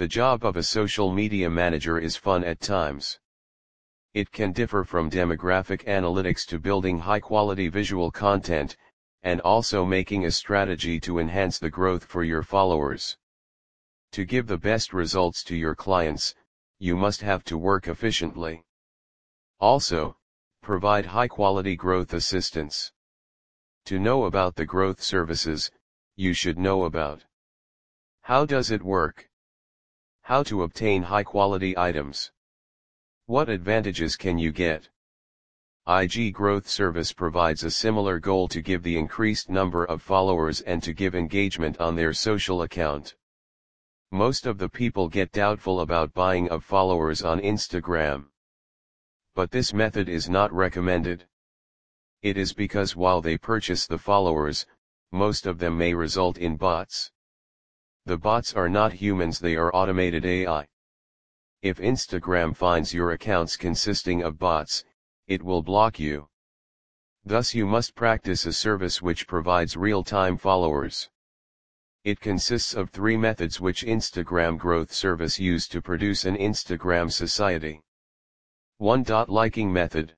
The job of a social media manager is fun at times. It can differ from demographic analytics to building high quality visual content, and also making a strategy to enhance the growth for your followers. To give the best results to your clients, you must have to work efficiently. Also, provide high quality growth assistance. To know about the growth services, you should know about how does it work? How to obtain high quality items? What advantages can you get? IG Growth Service provides a similar goal to give the increased number of followers and to give engagement on their social account. Most of the people get doubtful about buying of followers on Instagram. But this method is not recommended. It is because while they purchase the followers, most of them may result in bots. The bots are not humans they are automated AI. If Instagram finds your accounts consisting of bots, it will block you. Thus you must practice a service which provides real-time followers. It consists of three methods which Instagram growth service use to produce an Instagram society. 1. Liking method.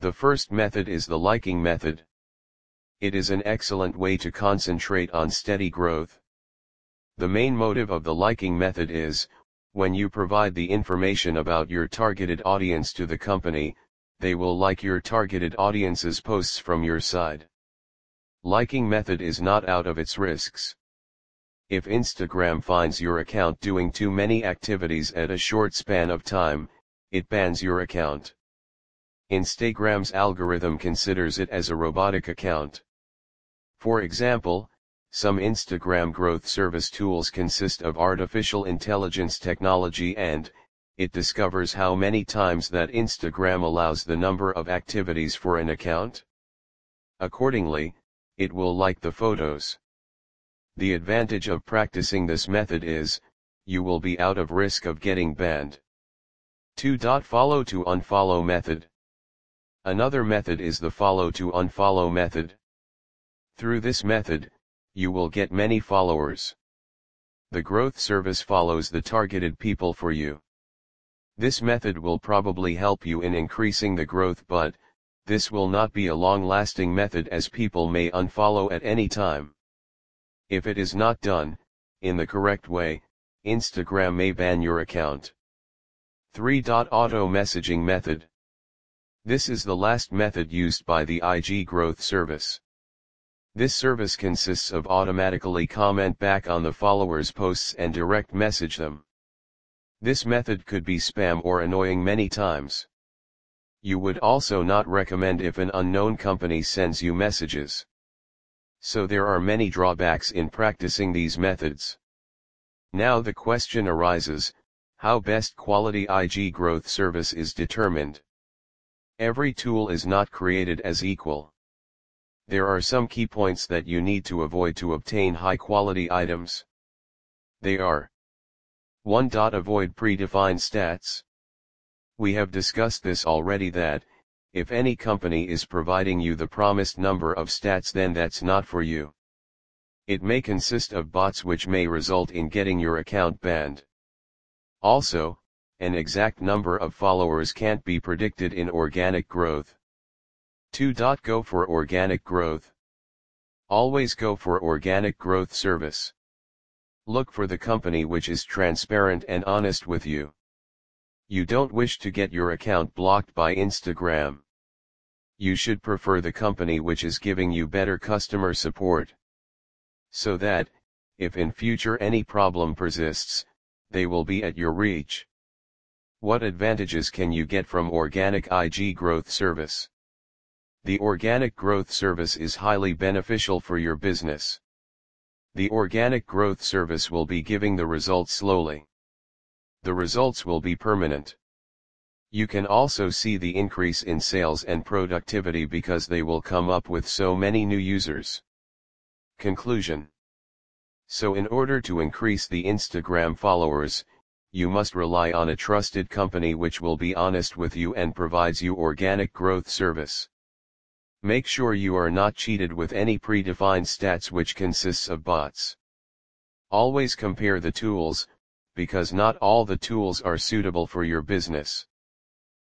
The first method is the liking method. It is an excellent way to concentrate on steady growth. The main motive of the liking method is, when you provide the information about your targeted audience to the company, they will like your targeted audience's posts from your side. Liking method is not out of its risks. If Instagram finds your account doing too many activities at a short span of time, it bans your account. Instagram's algorithm considers it as a robotic account. For example, some Instagram growth service tools consist of artificial intelligence technology and, it discovers how many times that Instagram allows the number of activities for an account. Accordingly, it will like the photos. The advantage of practicing this method is, you will be out of risk of getting banned. 2. Follow to unfollow method. Another method is the follow to unfollow method. Through this method, you will get many followers. The growth service follows the targeted people for you. This method will probably help you in increasing the growth but, this will not be a long-lasting method as people may unfollow at any time. If it is not done, in the correct way, Instagram may ban your account. 3. Auto messaging method. This is the last method used by the IG growth service. This service consists of automatically comment back on the followers' posts and direct message them. This method could be spam or annoying many times. You would also not recommend if an unknown company sends you messages. So there are many drawbacks in practicing these methods. Now the question arises, how best quality IG growth service is determined. Every tool is not created as equal. There are some key points that you need to avoid to obtain high quality items. They are 1. Avoid predefined stats. We have discussed this already that, if any company is providing you the promised number of stats then that's not for you. It may consist of bots which may result in getting your account banned. Also, an exact number of followers can't be predicted in organic growth. 2. Go oh for organic growth. Always go for organic growth service. Look for the company which is transparent and honest with you. You don't wish to get your account blocked by Instagram. You should prefer the company which is giving you better customer support. So that, if in future any problem persists, they will be at your reach. What advantages can you get from organic IG growth service? The organic growth service is highly beneficial for your business. The organic growth service will be giving the results slowly. The results will be permanent. You can also see the increase in sales and productivity because they will come up with so many new users. Conclusion So in order to increase the Instagram followers, you must rely on a trusted company which will be honest with you and provides you organic growth service. Make sure you are not cheated with any predefined stats which consists of bots. Always compare the tools, because not all the tools are suitable for your business.